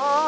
Oh.